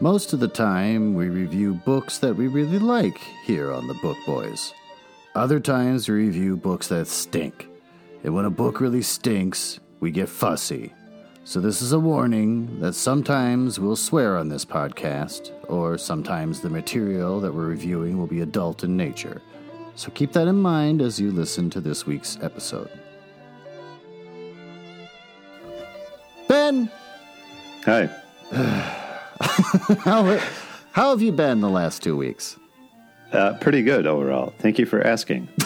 Most of the time, we review books that we really like here on the Book Boys. Other times, we review books that stink. And when a book really stinks, we get fussy. So, this is a warning that sometimes we'll swear on this podcast, or sometimes the material that we're reviewing will be adult in nature. So, keep that in mind as you listen to this week's episode. Ben, Hi. how, how have you been the last two weeks? Uh, pretty good overall. Thank you for asking.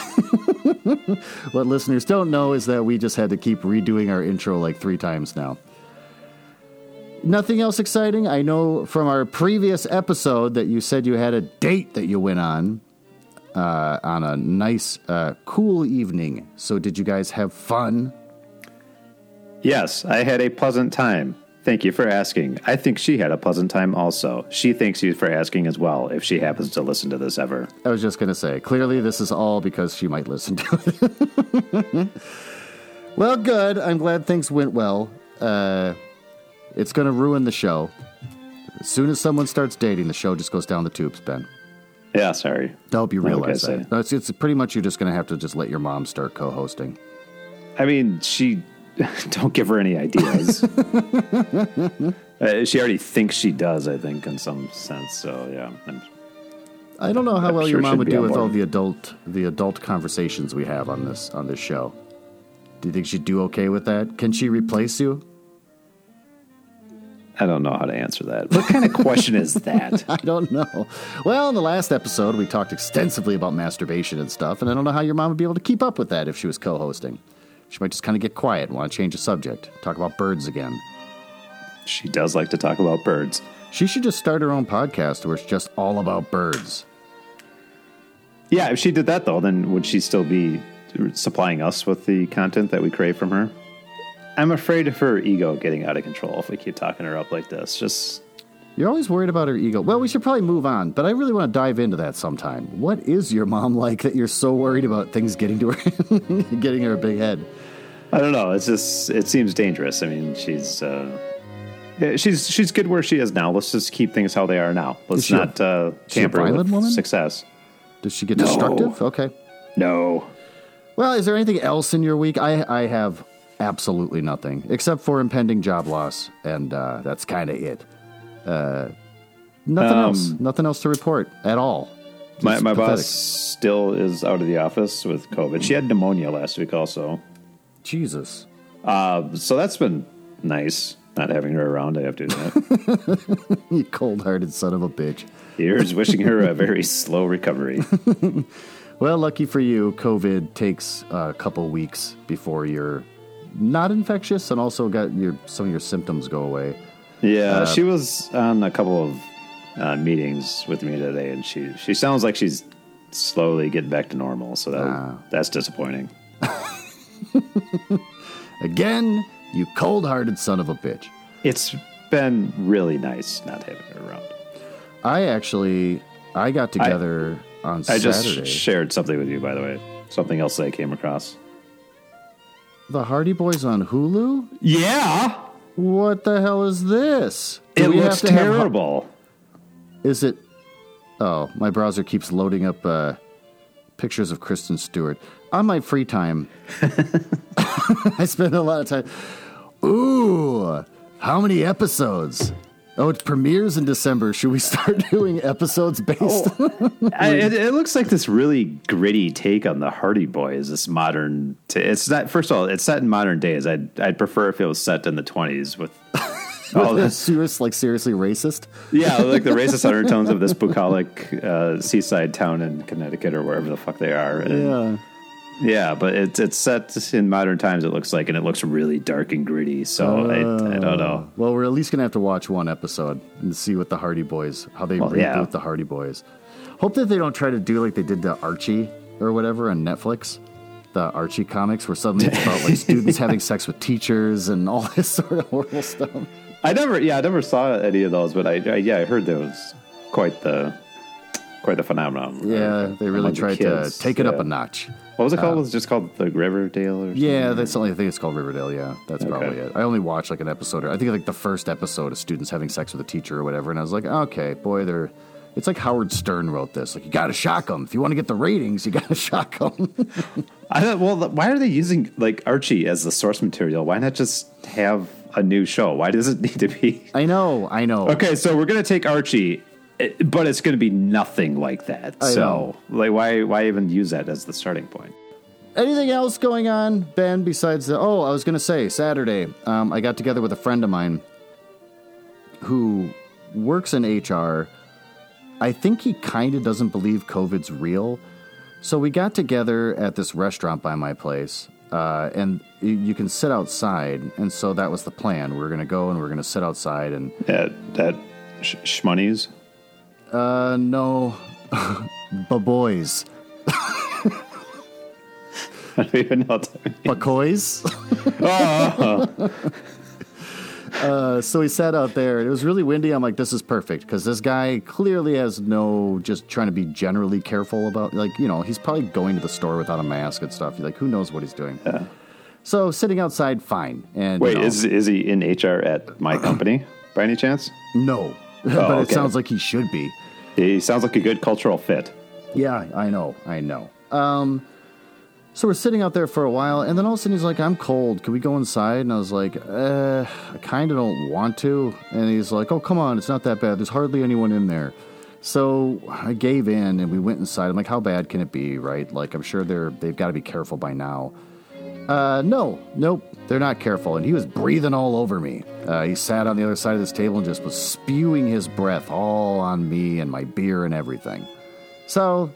What listeners don't know is that we just had to keep redoing our intro like three times now. Nothing else exciting. I know from our previous episode that you said you had a date that you went on uh, on a nice, uh, cool evening. So, did you guys have fun? Yes, I had a pleasant time. Thank you for asking. I think she had a pleasant time also. She thanks you for asking as well, if she happens to listen to this ever. I was just going to say, clearly, this is all because she might listen to it. well, good. I'm glad things went well. Uh, it's going to ruin the show. As soon as someone starts dating, the show just goes down the tubes, Ben. Yeah, sorry. I hope you realize that. No, it's, it's pretty much you're just going to have to just let your mom start co hosting. I mean, she. Don't give her any ideas. uh, she already thinks she does, I think, in some sense. So, yeah. I'm- I don't know how I'm well sure your mom she'd do with all the adult the adult conversations we have on this on this show. Do you think she'd do okay with that? Can she replace you? I don't know how to answer that. What kind of question is that? I don't know. Well, in the last episode, we talked extensively about masturbation and stuff, and I don't know how your mom would be able to keep up with that if she was co hosting. She might just kind of get quiet and want to change the subject, talk about birds again. She does like to talk about birds. She should just start her own podcast where it's just all about birds. Yeah, if she did that though, then would she still be supplying us with the content that we crave from her? I'm afraid of her ego getting out of control if we keep talking her up like this. Just You're always worried about her ego. Well, we should probably move on, but I really want to dive into that sometime. What is your mom like that you're so worried about things getting to her, getting her a big head? I don't know. It's just it seems dangerous. I mean, she's uh, yeah, she's she's good where she is now. Let's just keep things how they are now. Let's she a- not uh, tamper with woman? success. Does she get No. destructive? Okay. No. Well, is there anything else in your week? I I have absolutely nothing except for impending job loss, and uh, that's kind of it. Uh, nothing Um, else. Nothing else to report at all. My Just my pathetic. boss still is out of the office with COVID. She had pneumonia last week also. Jesus. Uh, so that's been nice. Not having her around, I have to admit. You cold-hearted son of a bitch. Here's wishing her a very slow recovery. Well, lucky for you, COVID takes a couple weeks before you're not infectious, and also got your some of your symptoms go away. Yeah, she was on a couple of uh, meetings with me today, and she she sounds like she's slowly getting back to normal. So that Ah. that's disappointing. Again, you cold-hearted son of a bitch. It's been really nice not having her around. I actually I got together on I just shared something with you, by the way. Something else that I came across. the Hardy Boys on Hulu. Yeah, What the hell is this? Do it looks to have- terrible. is it? Oh, my browser keeps loading up uh, pictures of Kristen Stewart. On my free time, I spend a lot of time. Ooh, how many episodes? Oh, it premieres in December. Should we start doing episodes based? I, it, it looks like this really gritty take on the Hardy Boys. This modern. T- it's not. First of all, it's set in modern days. I'd I'd prefer if it was set in the twenties with. all this, serious, like seriously racist. yeah, like the racist undertones of this bucolic uh, seaside town in Connecticut or wherever the fuck they are. And, Yeah. Yeah, but it's it's set in modern times. It looks like, and it looks really dark and gritty. So I, I don't know. Oh. Well, we're at least gonna have to watch one episode and see what the Hardy Boys, how they Well, reboot yeah. the Hardy Boys. Hope that they don't try to do like they did to Archie or whatever on Netflix, the Archie comics, where suddenly it's about like students having sex with teachers and all this sort of horrible stuff. I never, yeah, I never saw any of those, but I, I yeah, I heard there was quite the quite the phenomenon. Yeah, they really among the tried kids. to take it up a notch. What was it called? Uh, was it just called the Riverdale or something? Yeah, that's something I think it's called Riverdale. Yeah, that's probably it. I only watched like an episode. Or, I think like the first episode of students having sex with a teacher or whatever, and I was like, okay, boy, they're. It's like Howard Stern wrote this. Like, you got to shock them if you want to get the ratings. You got to shock them. I thought, well, why are they using like Archie as the source material? Why not just have a new show? Why does it need to be? I know, I know. Okay, so we're gonna take Archie, but it's gonna be nothing like that. I so, know. like, why why even use that as the starting point? Anything else going on, Ben? Besides the oh, I was gonna say Saturday. Um, I got together with a friend of mine who works in HR. I think he kind of doesn't believe COVID's real. So we got together at this restaurant by my place, uh, and you can sit outside. And so that was the plan. We are gonna go and we are gonna sit outside. And At at sh- Schmoney's? Uh, no, but boys, I don't even know. What that. McCoys. uh, so we sat out there, it was really windy. I'm like, this is perfect because this guy clearly has no just trying to be generally careful about, like, you know, he's probably going to the store without a mask and stuff. Like, who knows what he's doing? Yeah. So sitting outside, fine. And you Wait, know, is is he in HR at my company by any chance? no, but it sounds like he should be. He sounds like a good cultural fit. Yeah, I know, I know. Um, so we're sitting out there for a while, and then all of a sudden he's like, "I'm cold. Can we go inside?" And I was like, "Uh, I kind of don't want to." And he's like, "Oh, come on, it's not that bad. There's hardly anyone in there." So I gave in, and we went inside. I'm like, "How bad can it be?" Right? Like, I'm sure they're they've got to be careful by now. Uh, no, nope, they're not careful. And he was breathing all over me. Uh, he sat on the other side of this table and just was spewing his breath all on me and my beer and everything. So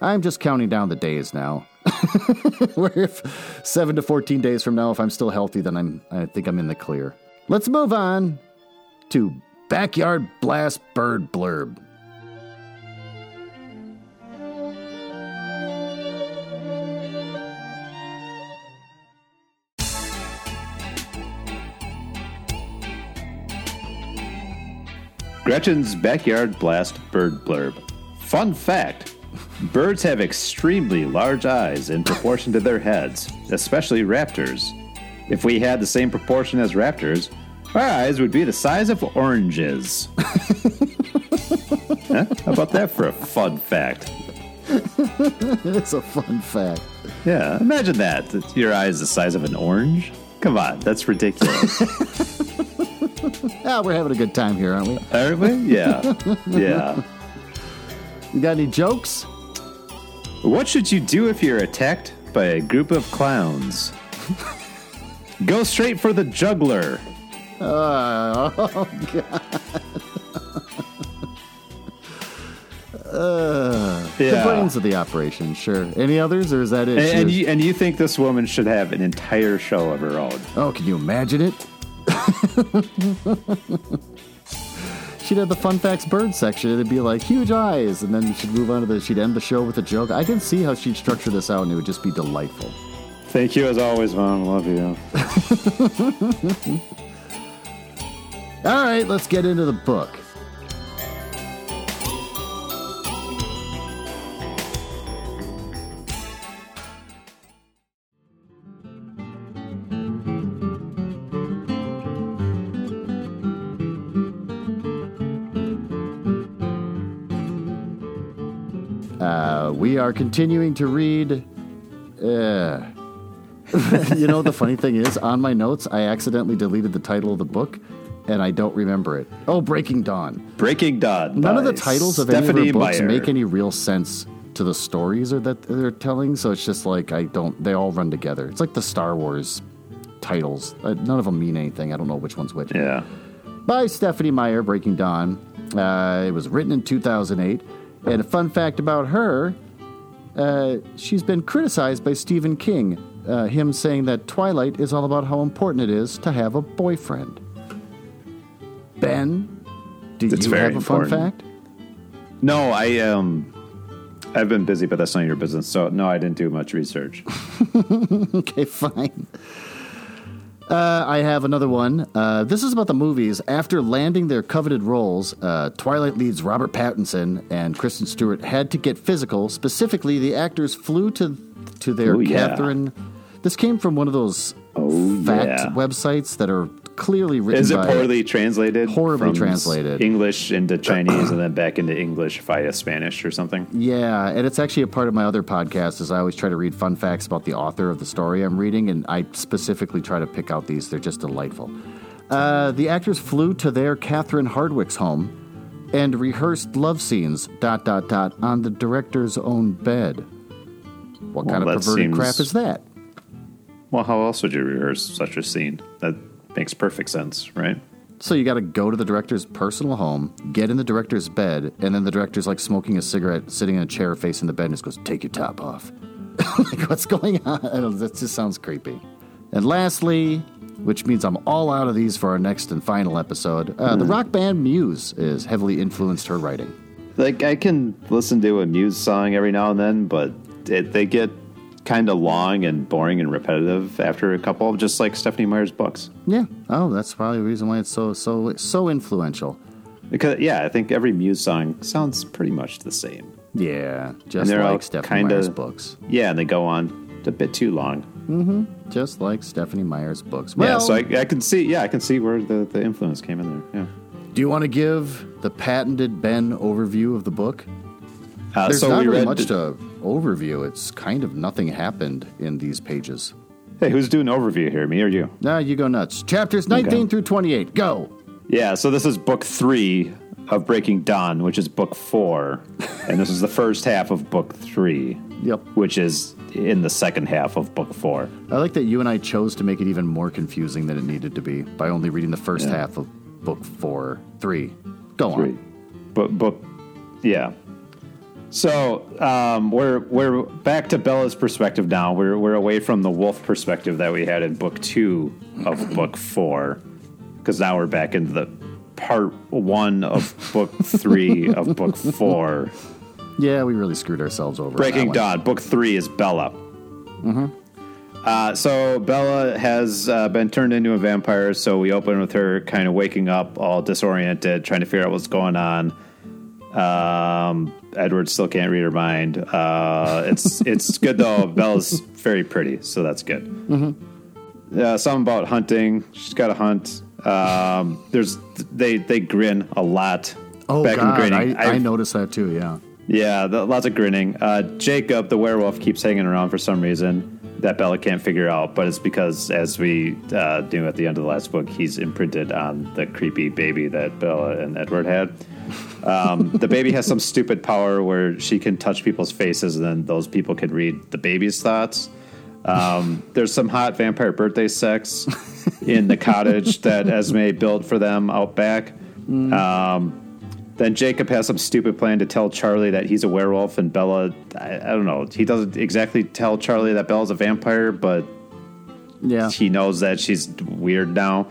I'm just counting down the days now. Where if seven to 14 days from now, if I'm still healthy, then I'm, I think I'm in the clear. Let's move on to Backyard Blast Bird Blurb. Gretchen's backyard blast bird blurb. Fun fact birds have extremely large eyes in proportion to their heads, especially raptors. If we had the same proportion as raptors, our eyes would be the size of oranges. Huh? How about that for a fun fact? It's a fun fact. Yeah, imagine that. Your eye is the size of an orange? Come on, that's ridiculous. Ah, we're having a good time here, aren't we? Aren't we? Yeah. Yeah. You got any jokes? What should you do if you're attacked by a group of clowns? Go straight for the juggler. Uh, oh, God. Uh, The brains of the operation, sure. Any others, or is that it? And, and you, and you think this woman should have an entire show of her own? oh, can you imagine it? she'd have the fun facts bird section. It'd be like huge eyes, and then she'd move on to the. She'd end the show with a joke. I can see how she'd structure this out, and it would just be delightful. Thank you as always, Mom. Love you. All right, let's get into the book. We are continuing to read. Uh, you know, the funny thing is, on my notes, I accidentally deleted the title of the book, and I don't remember it. Oh, Breaking Dawn. Breaking Dawn. None of the titles of any of her books Meyer. make any real sense to the stories or that they're telling. So it's just like I don't. They all run together. It's like the Star Wars titles. Uh, none of them mean anything. I don't know which one's which. Yeah. By Stephenie Meyer, Breaking Dawn. Uh, it was written in 2008. And a fun fact about her: uh, she's been criticized by Stephen King. Uh, him saying that Twilight is all about how important it is to have a boyfriend. Ben, do It's you have a fun fact? No, I um, I've been busy, but that's not your business. So no, I didn't do much research. Okay, fine. Uh, I have another one. Uh, this is about the movies. After landing their coveted roles, uh, Twilight leads Robert Pattinson and Kristen Stewart had to get physical. Specifically, the actors flew to to their Ooh, yeah. Catherine. This came from one of those Oh, fact yeah. websites that are clearly written Is it poorly translated? Horribly translated. English into Chinese and then back into English via Spanish or something. Yeah, and it's actually a part of my other podcast. Is I always try to read fun facts about the author of the story I'm reading, and I specifically try to pick out these. They're just delightful. Uh, the actors flew to their Catherine Hardwicke's home and rehearsed love scenes dot dot dot on the director's own bed. What Well, kind of perverted crap is that? Well, how else would you rehearse such a scene? That makes perfect sense, right? So you got to go to the director's personal home, get in the director's bed, and then the director's like smoking a cigarette, sitting in a chair facing the bed, and just goes, "Take your top off." like, what's going on? That just sounds creepy. And lastly, which means I'm all out of these for our next and final episode, uh, the rock band Muse is heavily influenced her writing. Like I can listen to a Muse song every now and then, but it, they get kind of long and boring and repetitive after a couple, just like Stephenie Meyer's books. Yeah. Oh, that's probably the reason why it's so so so influential. Because yeah, I think every Muse song sounds pretty much the same. Yeah, just like Stephenie kinda- Meyer's books. Yeah, and they go on a bit too long. Mm-hmm. Just like Stephenie Meyer's books. yeah, so I, I can see. Yeah, I can see where the, the influence came in there. Yeah. Do you want to give the patented Ben overview of the book? Uh, There's so not we really read. much to overview. It's kind of nothing happened in these pages. hey, who's doing overview here? Me or you? Now you go nuts. Chapters 19 Okay. through 28. Go. Yeah, so this is book three of Breaking Dawn, which is book four, and this is the first half of book three, Yep. which is in the second half of book four. I like that you and I chose to make it even more confusing than it needed to be by only reading the first Yeah. half of book four, three. Go Three, on. book, book, yeah. So um, we're we're back to Bella's perspective now. We're we're away from the wolf perspective that we had in book two of book four, because now we're back into the part one of book three of book four. Yeah, we really screwed ourselves over. Breaking. Dawn, book three is Bella. Uh, so Bella has uh, been turned into a vampire. So we open with her kind of waking up, all disoriented, trying to figure out what's going on. Um, Edward still can't read her mind. Uh, it's it's good though. Bella's very pretty, so that's good. Mm-hmm. Uh, something about hunting. She's got to hunt. Um, there's they they grin a lot. Oh, Back in God. grinning. I, I I've- noticed that too, yeah. yeah, the, lots of grinning. Uh, Jacob, the werewolf, keeps hanging around for some reason that Bella can't figure out, but it's because, as we uh, knew at the end of the last book, he's imprinted on the creepy baby that Bella and Edward had. Um, the baby has some stupid power where she can touch people's faces, and then those people can read the baby's thoughts. Um, there's some hot vampire birthday sex in the cottage that Esme built for them out back. Um, then Jacob has some stupid plan to tell Charlie that he's a werewolf, and Bella, I, I don't know, he doesn't exactly tell Charlie that Bella's a vampire, but Yeah. he knows that she's weird now.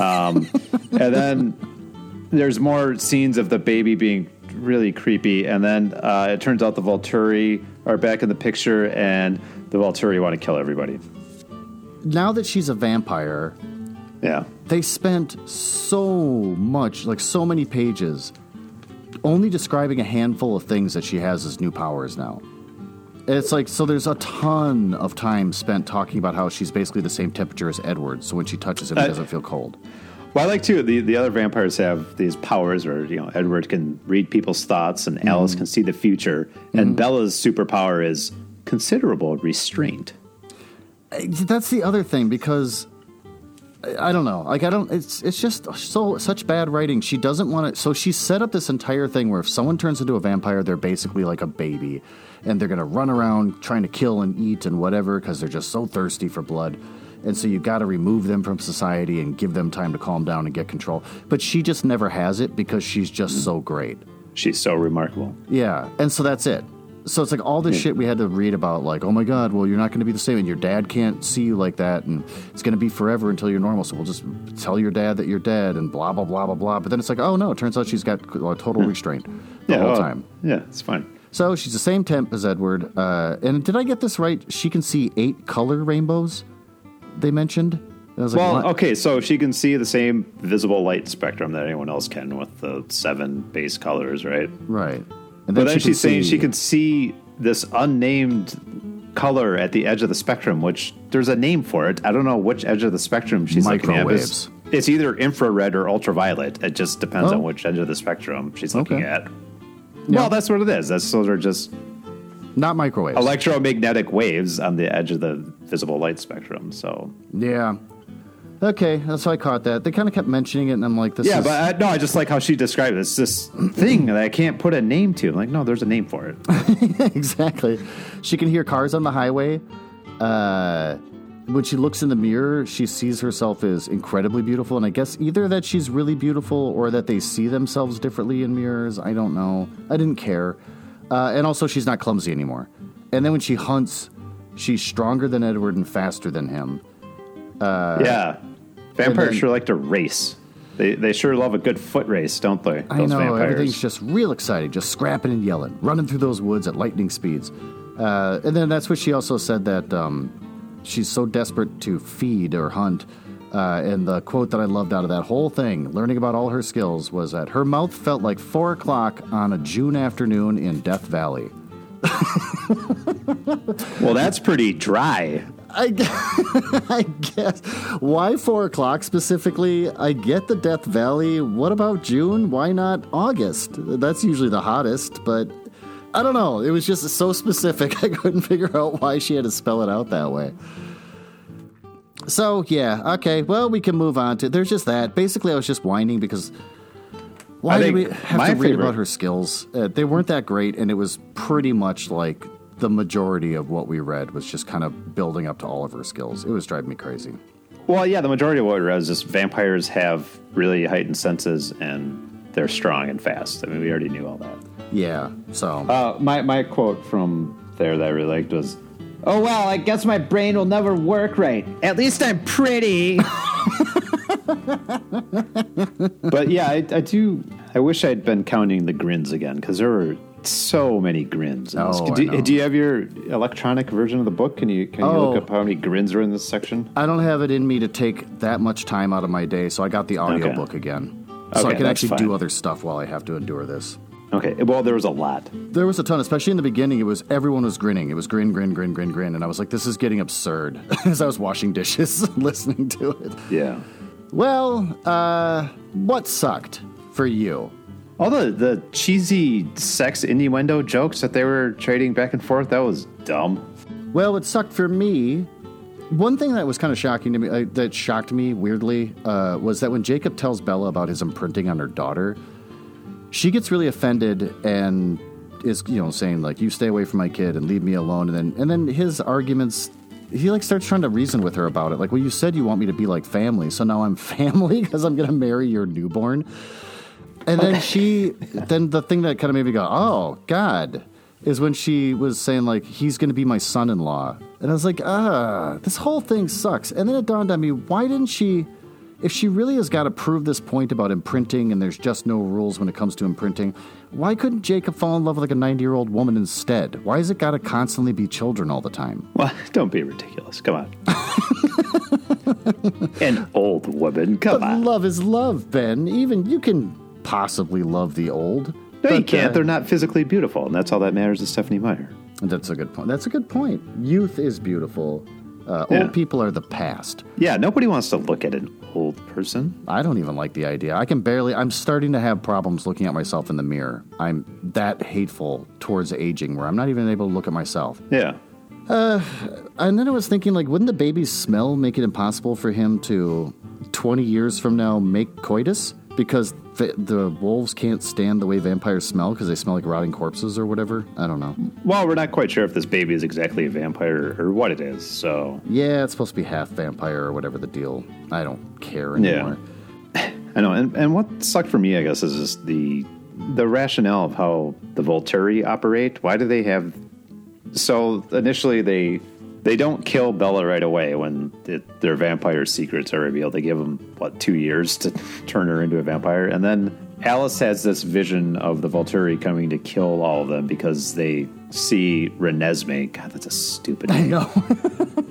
Um, and then there's more scenes of the baby being really creepy, and then uh, it turns out the Volturi are back in the picture, and the Volturi want to kill everybody. Now that she's a vampire, Yeah. they spent so much, like so many pages, only describing a handful of things that she has as new powers now. It's like, so there's a ton of time spent talking about how she's basically the same temperature as Edward, so when she touches him, he Uh, doesn't feel cold. Well, I like too. The the other vampires have these powers where you know Edward can read people's thoughts and mm-hmm. Alice can see the future, and mm-hmm. Bella's superpower is considerable restraint. Uh, that's the other thing because I don't know. Like I don't. It's it's just so such bad writing. She doesn't want to. So she set up this entire thing where if someone turns into a vampire, they're basically like a baby, and they're gonna run around trying to kill and eat and whatever because they're just so thirsty for blood. And so you got to remove them from society and give them time to calm down and get control. But she just never has it because she's just so great. She's so remarkable. Yeah, and so that's it. So it's like all this shit we had to read about, like, oh my god, well you're not going to be the same, and your dad can't see you like that, and it's going to be forever until you're normal. So we'll just tell your dad that you're dead, and blah blah blah blah blah. But then it's like, oh no, it turns out she's got total restraint the whole well, time. Yeah, it's fine. So she's the same temp as Edward. Uh, and did I get this right? She can see eight color rainbows. They mentioned. And was like, Well, okay, so she can see the same visible light spectrum that anyone else can with the seven base colors, right? right. And But then she she's saying see- she can see this unnamed color at the edge of the spectrum, which there's a name for it. I don't know which edge of the spectrum she's looking at. It's, it's either infrared or ultraviolet. It just depends Oh. on which edge of the spectrum she's looking Okay. at. Yeah. Well, that's what it is. That's those are just not microwaves. electromagnetic waves on the edge of the visible light spectrum. So yeah. Okay, that's how I caught that. They kind of kept mentioning it, and I'm like, "This yeah, is but I, no, I just like how she described it. It's this thing that I can't put a name to. I'm like, no, there's a name for it. exactly. She can hear cars on the highway. Uh, when she looks in the mirror, she sees herself as incredibly beautiful, and I guess either that she's really beautiful or that they see themselves differently in mirrors. I don't know. I didn't care. Uh, and also, she's not clumsy anymore. And then when she hunts, she's stronger than Edward and faster than him. Yeah, vampires then- sure like to race. They they sure love a good foot race, don't they? I know vampires. everything's just real exciting, just scrapping and yelling, running through those woods at lightning speeds. Uh, and then that's what she also said that um, she's so desperate to feed or hunt. Uh, and the quote that I loved out of that whole thing, learning about all her skills, was that her mouth felt like four o'clock on a June afternoon in Death Valley. well, that's pretty dry. I, I guess. Why four o'clock specifically? I get the Death Valley. What about June? Why not August? That's usually the hottest, but I don't know. It was just so specific. I couldn't figure out why she had to spell it out that way. So, yeah, okay. Well, we can move on to. There's just that. Basically, I was just whining because. Why did we have to read favorite- about her skills? Uh, they weren't that great, and it was pretty much like the majority of what we read was just kind of building up to all of her skills. It was driving me crazy. Well, yeah, the majority of what we read is just vampires have really heightened senses and they're strong and fast. I mean, we already knew all that. Yeah, so Uh, my my quote from there that I really liked was, "Oh well, I guess my brain will never work right. At least I'm pretty." but yeah, I, I do. I wish I'd been counting the grins again because there were so many grins. Oh, do, do you have your electronic version of the book? Can you can you Oh. look up how many grins are in this section? I don't have it in me to take that much time out of my day, so I got the audiobook again. So Okay, I can actually do other stuff while I have to endure this. Okay. Well, there was a lot. There was a ton, especially in the beginning. It was everyone was grinning. It was grin, grin, grin, grin, grin, and I was like, "This is getting absurd." As I was washing dishes, listening to it. Yeah. Well, uh, what sucked for you? All the, the cheesy sex innuendo jokes that they were trading back and forth, that was dumb. Well, it sucked for me, one thing that was kind of shocking to me, uh, that shocked me weirdly, uh, was that when Jacob tells Bella about his imprinting on her daughter, she gets really offended and is, you know, saying like, "You stay away from my kid and leave me alone." And then, and then his arguments, he like starts trying to reason with her about it. Like, "Well, you said you want me to be like family, so now I'm family because I'm going to marry your newborn." And then she, then the thing that kind of made me go, "Oh God." Is when she was saying like he's going to be my son-in-law, and I was like, ah, this whole thing sucks. And then it dawned on me, why didn't she? If she really has got to prove this point about imprinting, and there's just no rules when it comes to imprinting, why couldn't Jacob fall in love with like a 90-year-old woman instead? Why has it got to constantly be children all the time? Well, don't be ridiculous. Come on. An old woman. Come But on. love is love, Ben. Even you can possibly love the old. No, you can't. uh, They're not physically beautiful, and that's all that matters to Stephenie Meyer. That's a good point. That's a good point. Youth is beautiful. Uh, Yeah. Old people are the past. Yeah, nobody wants to look at an old person. I don't even like the idea. I can barely. I'm starting to have problems looking at myself in the mirror. I'm that hateful towards aging, where I'm not even able to look at myself. Yeah. Uh, And then I was thinking, like, wouldn't the baby's smell make it impossible for him to, 20 years from now, make coitus? Because the, the wolves can't stand the way vampires smell because they smell like rotting corpses or whatever. I don't know. Well, we're not quite sure if this baby is exactly a vampire or what it is, so. Yeah, it's supposed to be half vampire or whatever the deal. I don't care anymore. Yeah. I know, and, and what sucked for me, I guess, is just the the rationale of how the Volturi operate. Why do they have? So initially, they they don't kill Bella right away when it, their vampire secrets are revealed. They give them what two years to turn her into a vampire, and then Alice has this vision of the Volturi coming to kill all of them because they see Renesmee. God, that's a stupid Name. I know.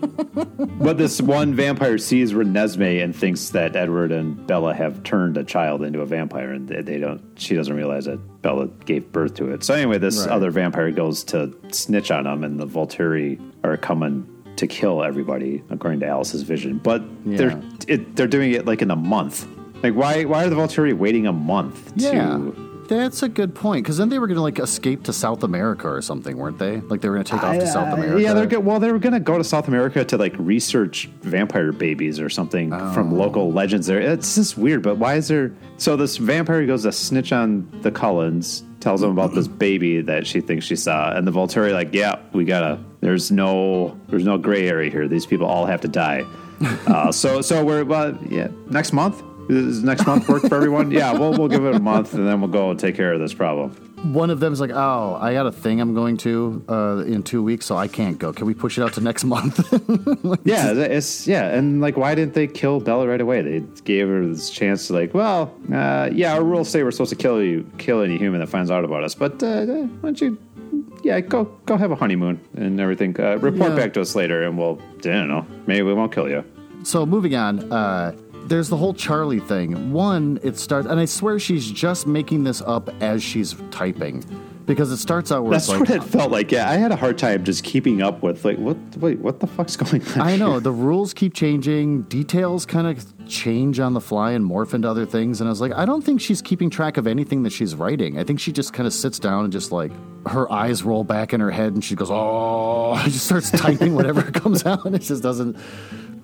But this one vampire sees Renesmee and thinks that Edward and Bella have turned a child into a vampire, and they they don't. She doesn't realize that Bella gave birth to it. So anyway, this Right. other vampire goes to snitch on them, and the Volturi are coming to kill everybody, according to Alice's vision. But they're it, they're doing it like in a month. Like why why are the Volturi waiting a month yeah. to? That's a good point. Because then they were going to like escape to South America or something, weren't they? Like they were going to take off to South Uh, America. Yeah, they're go- well. They were going to go to South America to like research vampire babies or something from Oh. local legends. There, it's just weird. But why is there? So this vampire goes to snitch on the Cullens, tells them about this baby that she thinks she saw, and the Volturi like, yeah, we gotta. There's no, there's no gray area here. These people all have to die. uh, so, so we're well, yeah. Next month. Does next month work for everyone? Yeah, we'll we'll give it a month and then we'll go and take care of this problem. One of them is like, "Oh, I got a thing I'm going to uh, in two weeks, so I can't go. Can we push it out to next month?" Yeah, it's yeah, and like, why didn't they kill Bella right away? They gave her this chance to like, well, uh, yeah, our rules say we're supposed to kill you, kill any human that finds out about us, but uh, why don't you, yeah, go go have a honeymoon and everything. Uh, report Yeah. back to us later, and we'll, I don't know, maybe we won't kill you. So moving on, uh, there's the whole Charlie thing. One, it starts, and I swear she's just making this up as she's typing, because it starts out where That's it's what it felt like. Yeah, I had a hard time just keeping up with like, what, wait, what the fuck's going on? I know here? the rules keep changing, details kind of change on the fly and morph into other things, and I was like, I don't think she's keeping track of anything that she's writing. I think she just kind of sits down and just like her eyes roll back in her head, and she goes, "Oh," and just starts typing whatever comes out, and it just doesn't.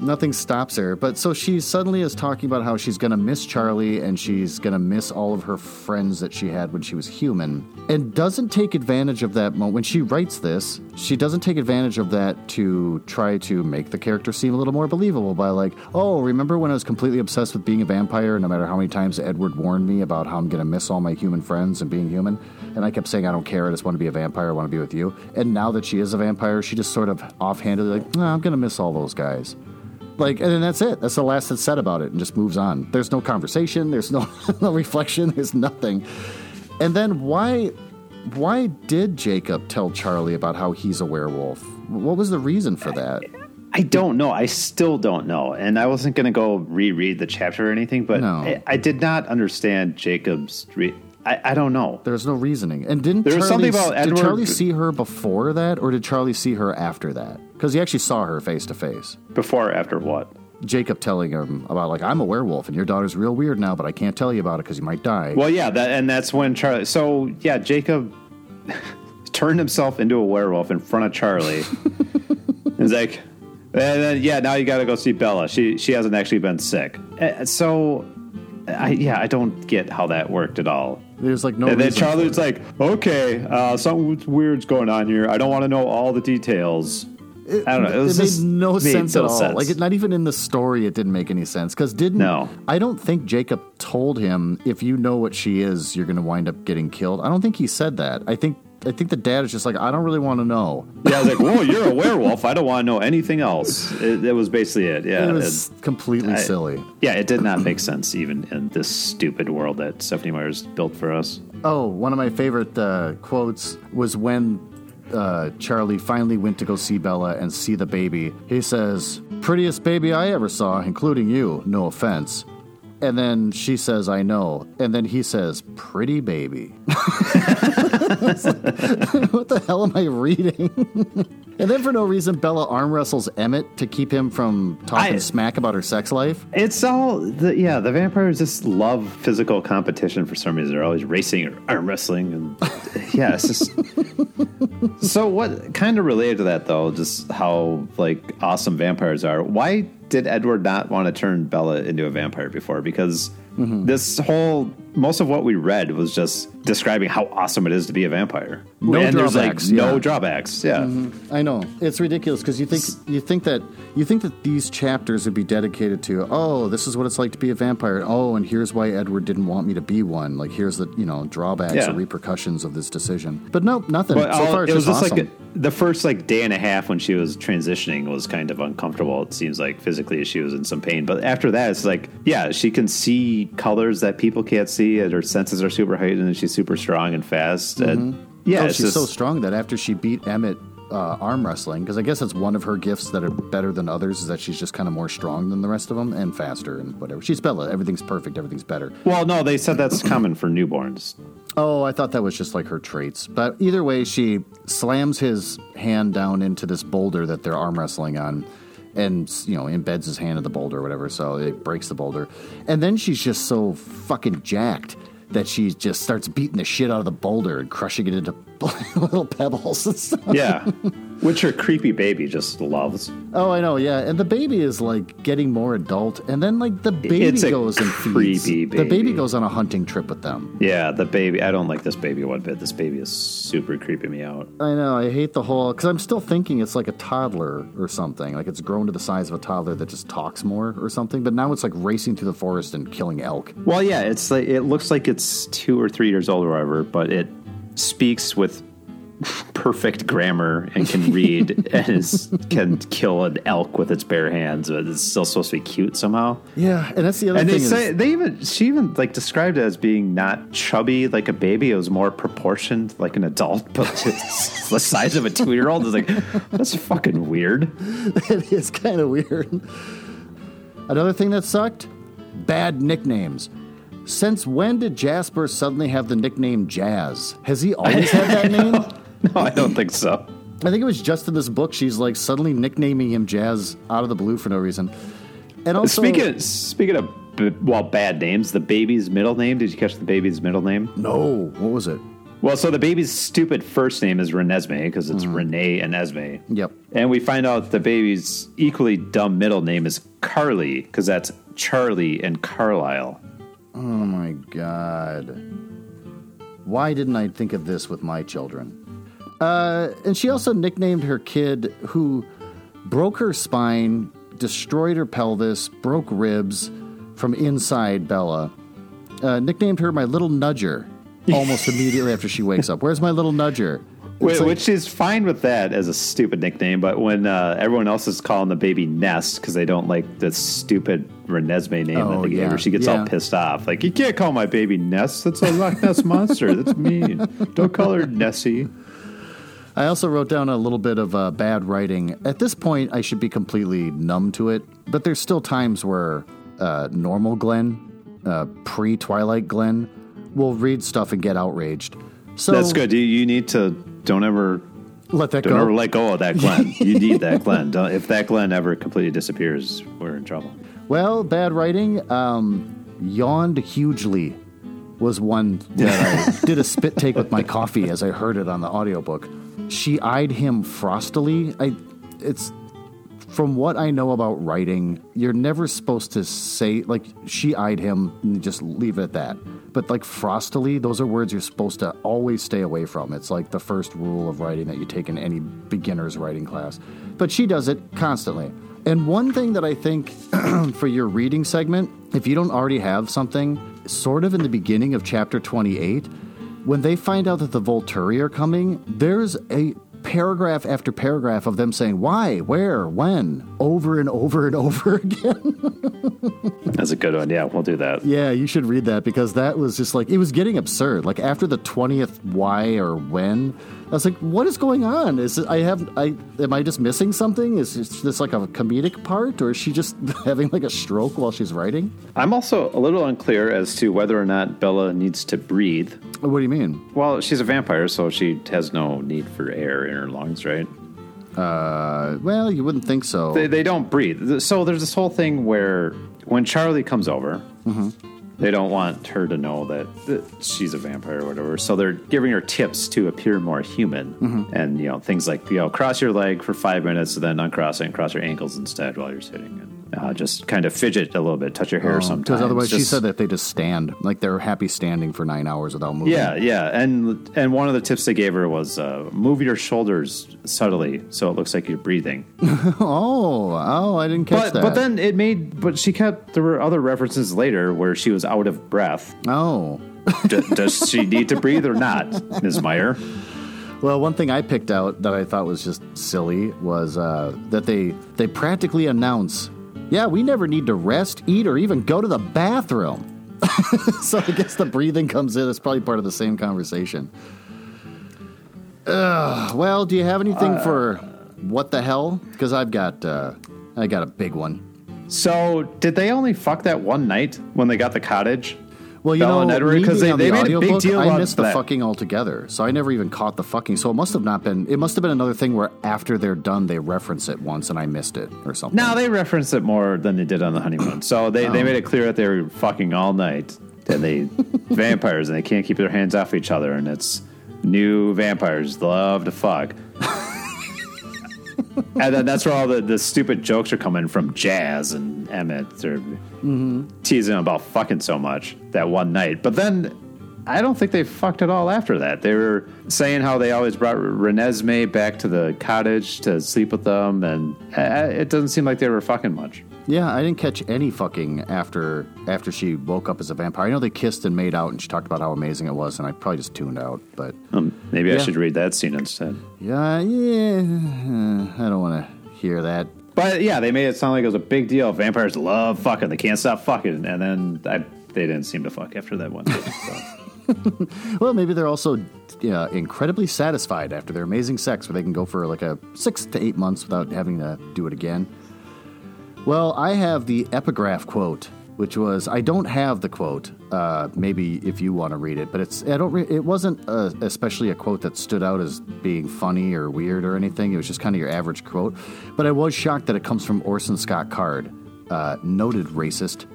Nothing stops her. But so she suddenly is talking about how she's going to miss Charlie and she's going to miss all of her friends that she had when she was human. And doesn't take advantage of that moment. When she writes this, she doesn't take advantage of that to try to make the character seem a little more believable by, like, oh, remember when I was completely obsessed with being a vampire? No matter how many times Edward warned me about how I'm going to miss all my human friends and being human. And I kept saying, I don't care. I just want to be a vampire. I want to be with you. And now that she is a vampire, she just sort of offhandedly, like, I'm going to miss all those guys like and then that's it that's the last that's said about it and just moves on there's no conversation there's no, no reflection there's nothing and then why why did jacob tell charlie about how he's a werewolf what was the reason for that I don't know. I still don't know. And I wasn't going to go reread the chapter or anything, but No. I, I did not understand Jacob's. Re- I, I don't know. there's no reasoning and didn't There was something about did charlie see her before that or did charlie see her after that because he actually saw her face to face Before or after what? jacob telling him about like i'm a werewolf and your daughter's real weird now but i can't tell you about it because you might die Well, yeah, that and that's when Charlie. So yeah, Jacob turned himself into a werewolf in front of Charlie. And he's like, and then yeah, now you got to go see Bella. She she hasn't actually been sick. Uh, So, I yeah, I don't get how that worked at all. there's like no and then Charlie's like, okay, uh, something weird's going on here. I don't want to know all the details. I don't know. It, was made just- no made sense no at all. sense. Like, it, not even in the story, it didn't make any sense. Because didn't No. I don't think Jacob told him if you know what she is, you're going to wind up getting killed. I don't think he said that. I think I think the dad is just like, I don't really want to know. yeah, I was like, whoa, you're a werewolf. I don't want to know anything else. It, it was basically it. Yeah. It was completely I- silly. Yeah, it did not make sense even in this stupid world that Stephenie Meyer's built for us. Oh, one of my favorite uh, quotes was when uh, Charlie finally went to go see Bella and see the baby. He says, Prettiest baby I ever saw, including you, no offense. And then she says, I know. And then he says, Pretty baby. Like, what the hell am I reading? and then for no reason, Bella arm wrestles Emmett to keep him from talking I- smack about her sex life. It's all, the, yeah, the vampires just love physical competition for some reason. They're always racing or arm wrestling. And yeah, it's just. so, what kind of related to that, though, just how like awesome vampires are, why did Edward not want to turn Bella into a vampire before? Because Mm-hmm. this whole, most of what we read was just describing how awesome it is to be a vampire. No and drawbacks, there's like no yeah. drawbacks. Yeah. Mm-hmm. I know it's ridiculous because you think you think that you think that these chapters would be dedicated to oh this is what it's like to be a vampire oh and here's why Edward didn't want me to be one like here's the you know drawbacks Yeah. or repercussions of this decision but nope nothing But so all- far it's it was just just awesome. like the first like day and a half when she was transitioning was kind of uncomfortable. It seems like physically she was in some pain, but after that, it's like yeah, she can see colors that people can't see, and her senses are super heightened, and she's super strong and fast. And Yeah, oh, she's just- so strong that after she beat Emmett uh, arm wrestling, because I guess that's one of her gifts that are better than others, is that she's just kind of more strong than the rest of them and faster and whatever. She's Bella. Everything's perfect. Everything's better. Well, no, they said that's common for newborns. Oh, I thought that was just like her traits. But either way, she slams his hand down into this boulder that they're arm wrestling on and, you know, embeds his hand in the boulder or whatever. So it breaks the boulder. And then she's just so fucking jacked that she just starts beating the shit out of the boulder and crushing it into little pebbles and stuff. Yeah, which her creepy baby just loves. Oh, I know, yeah. And the baby is like getting more adult. And then, like, the baby goes and feeds. creepy The baby baby. goes on a hunting trip with them. Yeah, the baby. I don't like this baby one bit. This baby is super creeping me out. I know. I hate the whole because I'm still thinking it's like a toddler or something. Like it's grown to the size of a toddler that just talks more or something. But now it's like racing through the forest and killing elk. Well, yeah, it's like it looks like it's two or three years old or whatever, but it speaks with perfect grammar and can read and is, can kill an elk with its bare hands, but it's still supposed to be cute somehow. Yeah, and that's the other And thing. they say is, they even she even like described it as being not chubby like a baby. It was more proportioned like an adult, but the size of a two year old is like that's fucking weird. it is kind of weird. Another thing that sucked: bad nicknames. Since when did Jasper suddenly have the nickname Jazz? Has he always had that name? No, I don't think so. I think it was just in this book. She's like suddenly nicknaming him Jazz out of the blue for no reason. And also, Speaking speaking of well bad names, the baby's middle name. Did you catch the baby's middle name? no, what was it? Well, so the baby's stupid first name is Renesmee because it's mm. Renee and Esme. Yep. And we find out the baby's equally dumb middle name is Carlie because that's Charlie and Carlisle. Oh my god. Why didn't I think of this with my children? Uh, and she also nicknamed her kid who broke her spine, destroyed her pelvis, broke ribs from inside Bella. Uh, nicknamed her my little nudger almost immediately after she wakes up. Where's my little nudger? Wh- like- Which is fine with that as a stupid nickname, but when uh, everyone else is calling the baby Nest because they don't like the stupid Renesmee name Oh, that they gave her, she gets yeah. all pissed off. Like, you can't call my baby Nest. That's a Loch Ness monster. That's mean. Don't call her Nessie. I also wrote down a little bit of uh, bad writing. At this point, I should be completely numb to it, but there's still times where uh, normal Glenn, uh, pre Twilight Glenn, will read stuff and get outraged. So That's good. You, you need to don't ever Let that don't go. ever let go of that Glenn. you need that Glenn. Don't, if that Glenn ever completely disappears, we're in trouble. Well, bad writing. Um, yawned hugely was one that I did a spit take with my coffee as I heard it on the audiobook. She eyed him frostily. I, it's from what I know about writing, you're never supposed to say like she eyed him and just leave it at that. But like frostily, those are words you're supposed to always stay away from. It's like the first rule of writing that you take in any beginner's writing class. But she does it constantly. And one thing that I think for your reading segment, if you don't already have something, sort of in the beginning of chapter 28, when they find out that the Volturi are coming, there's a paragraph after paragraph of them saying why, where, when, over and over and over again. That's a good one. Yeah, we'll do that. yeah, you should read that because that was just like, it was getting absurd. Like after the 20th why or when, I was like, what is going on? Is it, I have, I, am I just missing something? Is this like a comedic part or is she just having like a stroke while she's writing? I'm also a little unclear as to whether or not Bella needs to breathe. What do you mean? Well, she's a vampire, so she has no need for air in her lungs, right? Uh, well, you wouldn't think so. They, they don't breathe. So there's this whole thing where when Charlie comes over, they don't want her to know that, that she's a vampire or whatever. So they're giving her tips to appear more human, mm-hmm. and you know things like you know cross your leg for five minutes, and then uncross it and cross your ankles instead while you're sitting, and uh, just kind of fidget a little bit, touch your hair sometimes. Because otherwise, she said that they just stand, like they're happy standing for nine hours without moving. Yeah, yeah, and and one of the tips they gave her was uh, move your shoulders subtly so it looks like you're breathing. Oh, oh, I didn't catch But that. but then it made but she kept there were other references later where she was out of breath. oh, D- does she need to breathe or not, Ms. Meyer? well, one thing I picked out that I thought was just silly was uh, that they they practically announce, "Yeah, we never need to rest, eat, or even go to the bathroom." so I guess the breathing comes in. It's probably part of the same conversation. Well, do you have anything for what the hell? Because I've got uh, I got a big one. So, did they only fuck that one night when they got the cottage? Well, you know, and Edward, me 'cause being they- they the made a big deal I missed the that. fucking altogether, so I never even caught the fucking. So it must have not been. It must have been another thing where after they're done, they reference it once, and I missed it or something. No, they referenced it more than they did on the honeymoon. So they, they oh. made it clear that they were fucking all night. And they vampires and they can't keep their hands off each other. And it's new vampires love to fuck. and then that's where all the, the stupid jokes are coming from. Jazz and Emmett. They're teasing about fucking so much that one night. But then I don't think they fucked at all after that. They were saying how they always brought Renesmee back to the cottage to sleep with them, and uh, it doesn't seem like they were fucking much. Yeah, I didn't catch any fucking after after she woke up as a vampire. I know they kissed and made out, and she talked about how amazing it was, and I probably just tuned out. But Um, maybe I should read that scene instead. yeah, yeah, I don't want to hear that. But yeah, they made it sound like it was a big deal. Vampires love fucking; they can't stop fucking. And then I, they didn't seem to fuck after that one. so. Well, maybe they're also yeah, incredibly satisfied after their amazing sex, where they can go for like a six to eight months without having to do it again. Well, I have the epigraph quote, which was I don't have the quote. Uh, maybe if you want to read it, but it's I don't. Re- it wasn't uh especially a quote that stood out as being funny or weird or anything. It was just kind of your average quote. But I was shocked that it comes from Orson Scott Card, uh, noted racist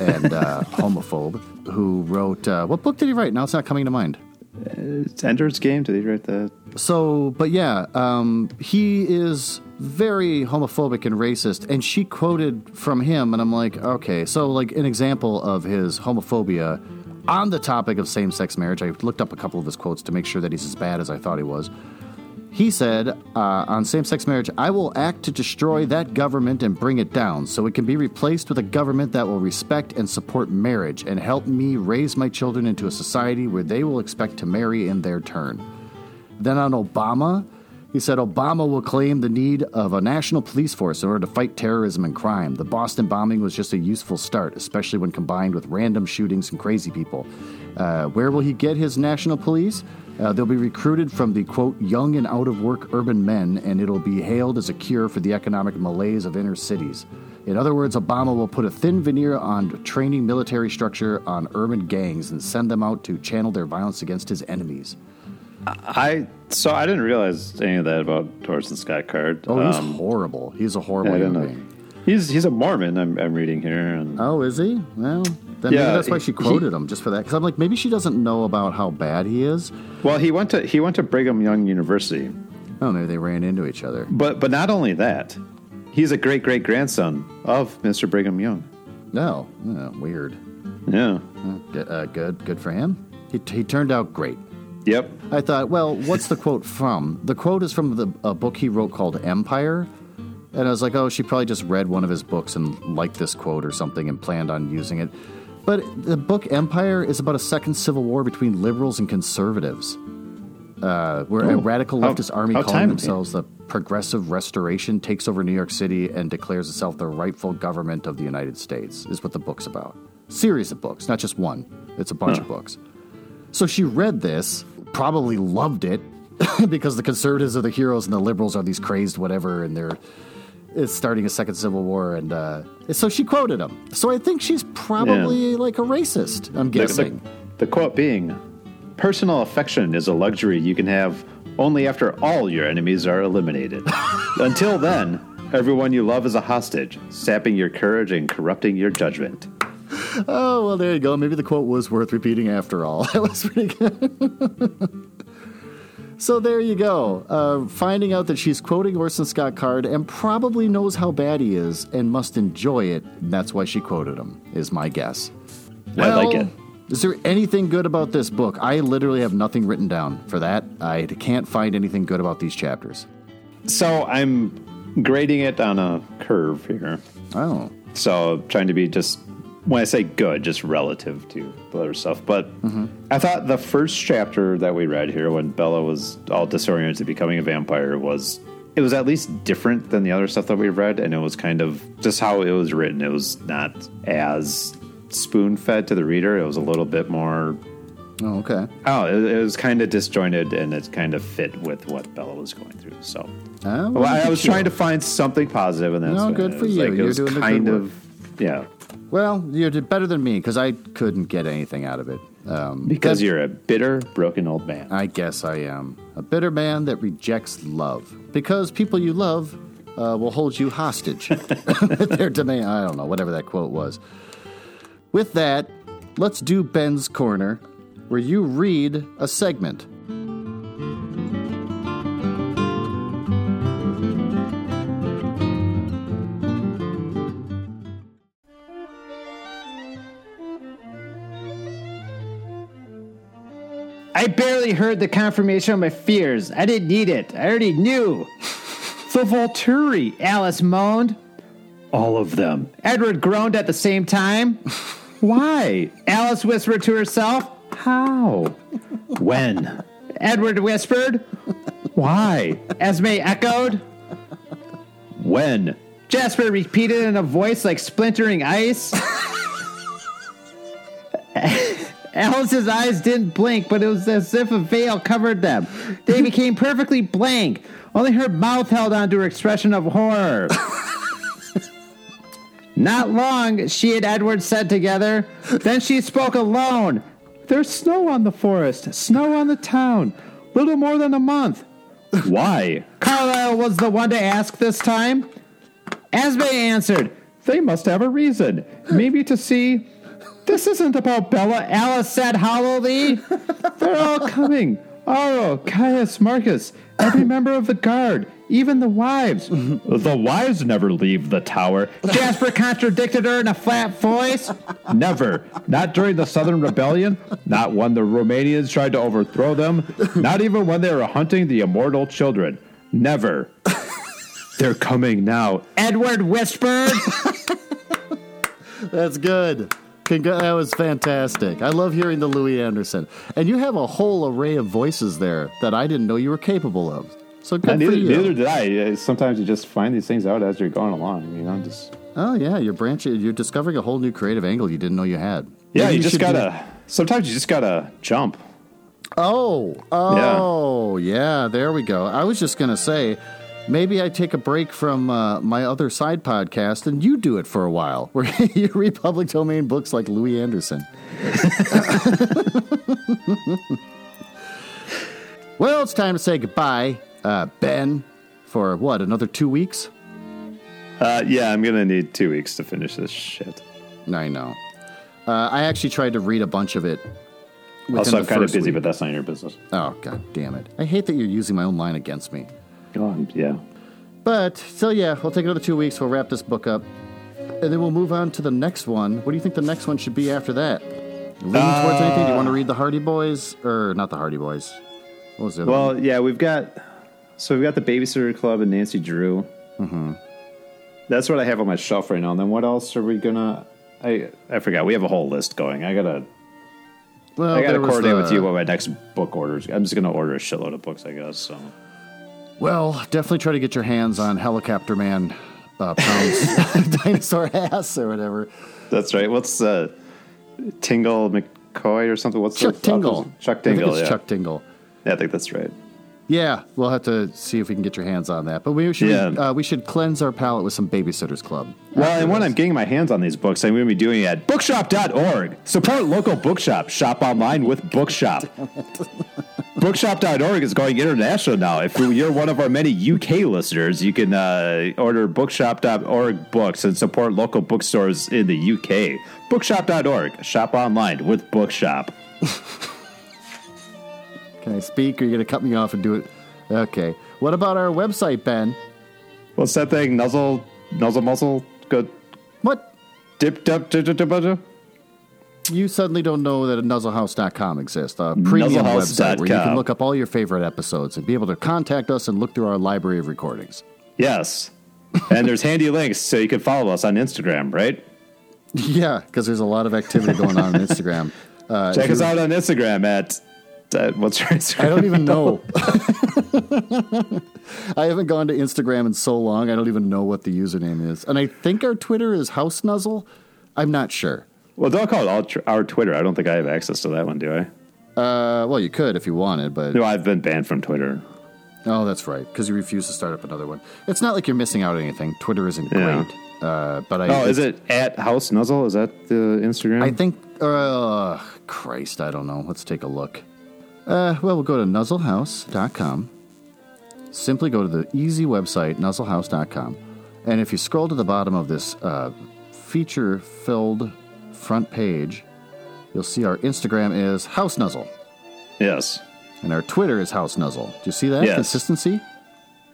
and uh, homophobe, who wrote uh, what book did he write? Now it's not coming to mind. It's Ender's Game. Did he write that? So, but yeah, um, he is very homophobic and racist. And she quoted from him, and I'm like, okay. So, like, an example of his homophobia on the topic of same sex marriage, I looked up a couple of his quotes to make sure that he's as bad as I thought he was. He said uh, on same sex marriage, I will act to destroy that government and bring it down so it can be replaced with a government that will respect and support marriage and help me raise my children into a society where they will expect to marry in their turn. Then on Obama, he said Obama will claim the need of a national police force in order to fight terrorism and crime. The Boston bombing was just a useful start, especially when combined with random shootings and crazy people. Uh, where will he get his national police? Uh, they'll be recruited from the quote young and out of work urban men, and it'll be hailed as a cure for the economic malaise of inner cities. In other words, Obama will put a thin veneer on training military structure on urban gangs and send them out to channel their violence against his enemies. I so I didn't realize any of that about Orson Scott Card. Oh, he's Um, horrible. He's a horrible don't human know. being. He's he's a Mormon. I'm, I'm reading here, and Oh, is he? Well, then Yeah, that's why she quoted him just for that. Because I'm like, maybe she doesn't know about how bad he is. well, he went to he went to Brigham Young University, Oh, maybe they ran into each other. but but not only that, he's a great great grandson of Mr. Brigham Young. No, oh, weird. Yeah. Uh, good, uh, good, good for him. He, he turned out great. Yep. I thought, well, what's the quote from? The quote is from the, a book he wrote called Empire. And I was like, oh, she probably just read one of his books and liked this quote or something and planned on using it. But the book Empire is about a second civil war between liberals and conservatives, uh, where a Oh, radical how- leftist army how calling themselves the Progressive Restoration takes over New York City and declares itself the rightful government of the United States, is what the book's about. Series of books, not just one. It's a bunch Huh. of books. So she read this, probably loved it, because the conservatives are the heroes and the liberals are these crazed whatever, and they're it's starting a second civil war, and uh, so she quoted him. So I think she's probably like a racist. I'm The, the, guessing. the quote being, "Personal affection is a luxury you can have only after all your enemies are eliminated. Until then, everyone you love is a hostage, sapping your courage and corrupting your judgment." oh well, there you go. Maybe the quote was worth repeating after all. That was pretty good. So there you go. Uh, finding out that she's quoting Orson Scott Card and probably knows how bad he is and must enjoy it. That's why she quoted him, is my guess. I like it. Is there anything good about this book? I literally have nothing written down for that. I can't find anything good about these chapters. So I'm grading it on a curve here. Oh, So trying to be just when I say good, just relative to the other stuff. But I thought the first chapter that we read here, when Bella was all disoriented, becoming a vampire, was it was at least different than the other stuff that we've read, and it was kind of just how it was written. It was not as spoon fed to the reader. It was a little bit more Oh, okay. Oh, it, it was kind of disjointed and it kind of fit with what Bella was going through. So, Uh, well, I, was trying to find something positive, and that's No, good it for you. Like, You're was doing the good kind work. of yeah, Well, you did better than me because I couldn't get anything out of it. Um, because you're a bitter, broken old man. I guess I am a bitter man that rejects love because people you love uh, will hold you hostage their demand. I don't know, whatever that quote was. With that, let's do Ben's Corner, where you read a segment. I barely heard the confirmation of my fears. I didn't need it. I already knew. The Volturi, Alice moaned. All of them. Edward groaned at the same time. Why? Alice whispered to herself. How? when? Edward whispered. Why? Esme echoed. When? Jasper repeated in a voice like splintering ice. Alice's eyes didn't blink, but it was as if a veil covered them. They became perfectly blank. Only her mouth held on to her expression of horror. Not long, she and Edward said together. Then she spoke alone. There's snow on the forest, snow on the town. Little more than a month. Why? Carlisle was the one to ask this time. Esme answered, They must have a reason. Maybe to see. This isn't about Bella, Alice said hollowly. They're all coming. Aro, Caius, Marcus, every member of the guard, even the wives. The wives never leave the tower. Jasper contradicted her in a flat voice. Never. Not during the Southern Rebellion. Not when the Romanians tried to overthrow them. Not even when they were hunting the immortal children. Never. They're coming now. Edward whispered. That's good. Congra- that was fantastic. I love hearing the Louis Anderson. And you have a whole array of voices there that I didn't know you were capable of. So good neither, for you. neither did I. Uh, Sometimes you just find these things out as you're going along. You know, just Oh yeah, you're branching. You're discovering a whole new creative angle you didn't know you had. yeah. Maybe You just gotta. Sometimes you just gotta jump. Oh, oh, yeah. There we go. I was just gonna say, maybe I take a break from uh, my other side podcast and you do it for a while, where you read public domain books like Louis Anderson. well, it's time to say goodbye, uh, Ben, for what another two weeks. Uh, yeah, I'm gonna need two weeks to finish this shit. I know. Uh, I actually tried to read a bunch of it. Also, I'm kind of busy, week. but that's not your business. Oh god damn it! I hate that you're using my own line against me. Go on. Yeah. But so yeah, we'll take another two weeks. We'll wrap this book up, and then we'll move on to the next one. What do you think the next one should be after that? Leaning towards anything? Do you want to read the Hardy Boys or not the Hardy Boys? What was the other one? Well, yeah, we've got so we've got the Babysitter Club and Nancy Drew. Mm-hmm. That's what I have on my shelf right now. And then what else are we gonna? I I forgot. We have a whole list going. I gotta Well, I gotta coordinate the- with you what my next book orders. I'm just gonna order a shitload of books, I guess. So Well, definitely try to get your hands on Helicopter Man uh, Pound's dinosaur ass or whatever. that's right. What's uh, Tingle McCoy or something? What's Chuck the Tingle. Chuck Tingle. Yeah. Chuck Tingle. yeah, I think that's right. Yeah, we'll have to see if we can get your hands on that. But we should Yeah. uh, we should cleanse our palate with some Babysitters Club. Well, and when I'm getting my hands on these books, I'm going to be doing it at bookshop.org. Support local bookshop. Shop online with Bookshop. bookshop.org is going international now. If you're one of our many UK listeners, you can uh, order bookshop.org books and support local bookstores in the UK. Bookshop.org. Shop online with Bookshop. Can I speak, or are you going to cut me off and do it? Okay. What about our website, Ben? What's that thing? Nuzzle, nuzzle, muzzle, good. What? Dip, dip, dip, dip, dip, dip. You suddenly don't know that a nuzzlehouse.com exists, a premium website where you can look up all your favorite episodes and be able to contact us and look through our library of recordings. Yes. and there's handy links so you can follow us on Instagram, right? yeah, because there's a lot of activity going on on Instagram. Uh, Check us out on Instagram at, at what's your Instagram? I don't even know. I haven't gone to Instagram in so long. I don't even know what the username is. And I think our Twitter is House Nuzzle. I'm not sure. Well, don't call it all tr- our Twitter. I don't think I have access to that one, do I? Uh, well, you could if you wanted, but No, I've been banned from Twitter. oh, that's right, because you refuse to start up another one. It's not like you're missing out on anything. Twitter isn't Yeah. great, uh, but I. Oh, is it at House Nuzzle? Is that the Instagram? I think. Uh, Christ, I don't know. Let's take a look. Uh, well, we'll go to nuzzlehouse.com. Simply go to the easy website, nuzzlehouse.com. And if you scroll to the bottom of this uh, feature filled front page, you'll see our Instagram is House Nuzzle. yes. And our Twitter is House Nuzzle. Do you see that Yes. consistency?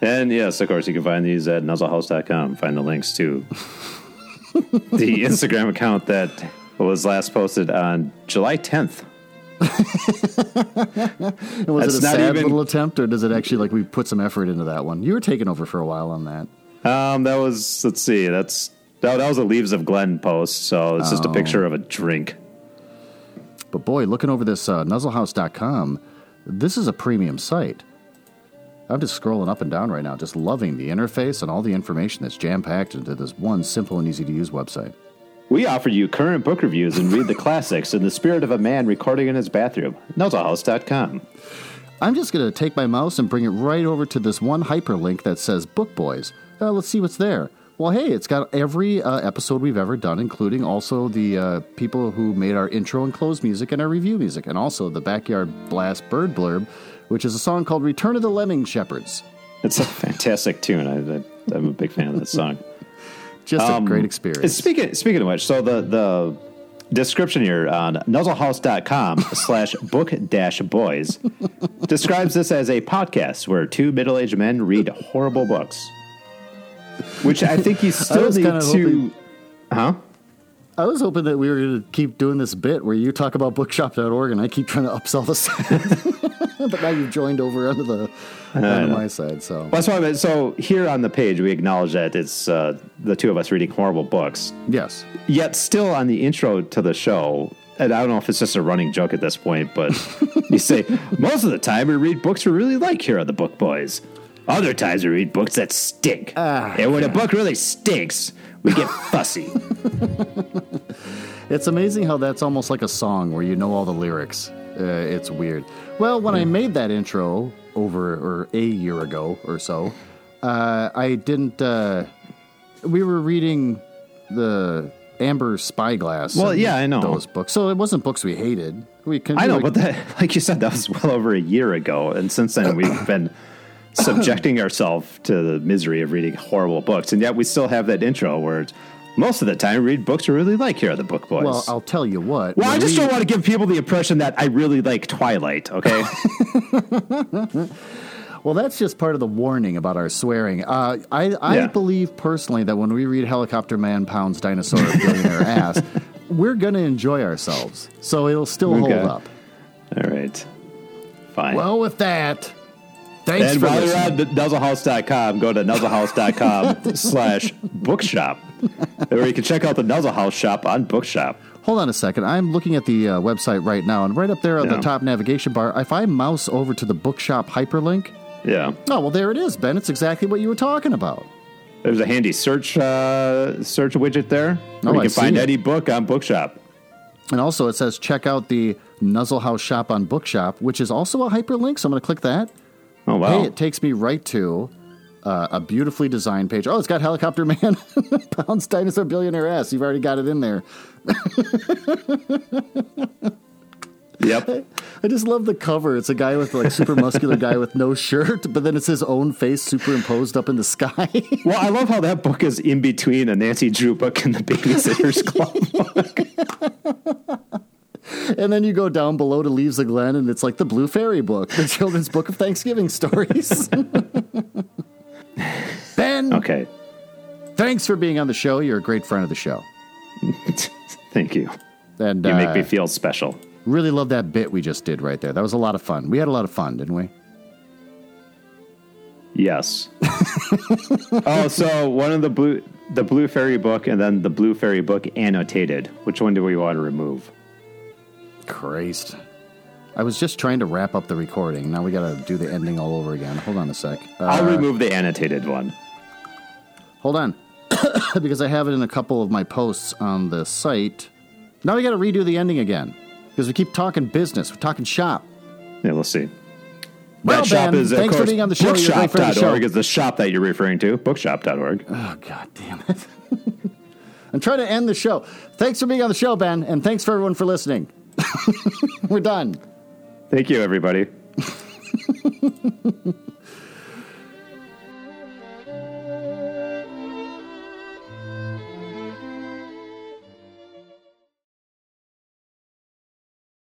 And yes, of course, you can find these at nuzzlehouse.com. Find the links to the Instagram account that was last posted on July 10th. Was That's it a sad even- little attempt, or does it actually like we put some effort into that one? You were taking over for a while on that. Um, that was, let's see, that's that, that was a Leaves of Glen post. So it's just a Oh. picture of a drink. But boy, looking over this uh, nuzzlehouse.com, this is a premium site. I'm just scrolling up and down right now, just loving the interface and all the information that's jam packed into this one simple and easy to use website. We offer you current book reviews and read the classics in the spirit of a man recording in his bathroom. Nuzzlehouse.com. I'm just going to take my mouse and bring it right over to this one hyperlink that says Book Boys. Uh, let's see what's there. Well, hey, it's got every uh, episode we've ever done, including also the uh, people who made our intro and close music and our review music, and also the Backyard Blast Bird Blurb, which is a song called Return of the Lemming Shepherds. It's a fantastic tune. I, I'm a big fan of that song. Just Um, a great experience. Speaking speaking of which, so the the description here on nuzzlehouse.com slash book dash boys describes this as a podcast where two middle aged men read horrible books. Which I think you still need to hoping- Huh? I was hoping that we were going to keep doing this bit where you talk about bookshop.org and I keep trying to upsell the site. but now you've joined over onto the onto my side. So That's why I meant, so here on the page we acknowledge that it's uh, the two of us reading horrible books. yes, Yet still on the intro to the show, and I don't know if it's just a running joke at this point, but you say most of the time we read books we really like here on the Book Boys. Other times we read books that stink, and when a book really stinks, we get fussy. it's amazing how that's almost like a song where you know all the lyrics. Uh, it's weird. Well, when I made that intro over or a year ago or so, uh, I didn't. Uh, we were reading the Amber Spyglass. Well, yeah, I know. those books. So it wasn't books we hated. We. I know, were- but that, like you said, that was well over a year ago, and since then we've been subjecting ourselves to the misery of reading horrible books, and yet we still have that intro where it's, most of the time read books we really like here at the Book Boys. well, I'll tell you what. Well, I just we- don't want to give people the impression that I really like Twilight, okay? Well, that's just part of the warning about our swearing. Uh, I, I Yeah. believe personally that when we read Helicopter Man Pounds Dinosaur Billionaire Ass, we're going to enjoy ourselves. So it'll still Okay. hold up. All right. Fine. Well, with that, thanks and for while you're listening. on nuzzlehouse.com, go to nuzzlehouse.com slash bookshop, where you can check out the Nuzzle House shop on Bookshop. Hold on a second. I'm looking at the uh, website right now, and right up there on Yeah. the top navigation bar, if I mouse over to the bookshop hyperlink, Yeah. oh, well, there it is, Ben. It's exactly what you were talking about. There's a handy search uh, search widget there. Where Oh, you can find it. any book on Bookshop. And also, it says check out the Nuzzle House shop on Bookshop, which is also a hyperlink. So I'm going to click that. Oh, wow. Hey, it takes me right to uh, a beautifully designed page. Oh, it's got Helicopter Man, Pounds Dinosaur Billionaire Ass. You've already got it in there. Yep. I just love the cover. It's a guy with like super muscular guy with no shirt, but then it's his own face superimposed up in the sky. Well, I love how that book is in between a Nancy Drew book and the Babysitter's Club. and then you go down below to Leaves of Glen, and it's like the Blue Fairy book, the children's book of Thanksgiving stories. ben, Okay. thanks for being on the show. You're a great friend of the show. Thank you. And You uh, make me feel special. Really love that bit we just did right there. That was a lot of fun. We had a lot of fun, didn't we? Yes. oh, so one of the blue the blue fairy book and then the blue fairy book annotated. Which one do we want to remove? Christ. I was just trying to wrap up the recording. Now we got to do the ending all over again. Hold on a sec. Uh, I'll remove the annotated one. hold on. because I have it in a couple of my posts on the site. Now we got to redo the ending again. Because we keep talking business, we're talking shop. Yeah, we'll see. Well, that shop Ben, is, of thanks for being on the show. You're a great friend of the show. bookshop.org is the shop that you're referring to. Bookshop.org. Oh, God damn it. I'm trying to end the show. Thanks for being on the show, Ben, and thanks for everyone for listening. We're done. Thank you, everybody.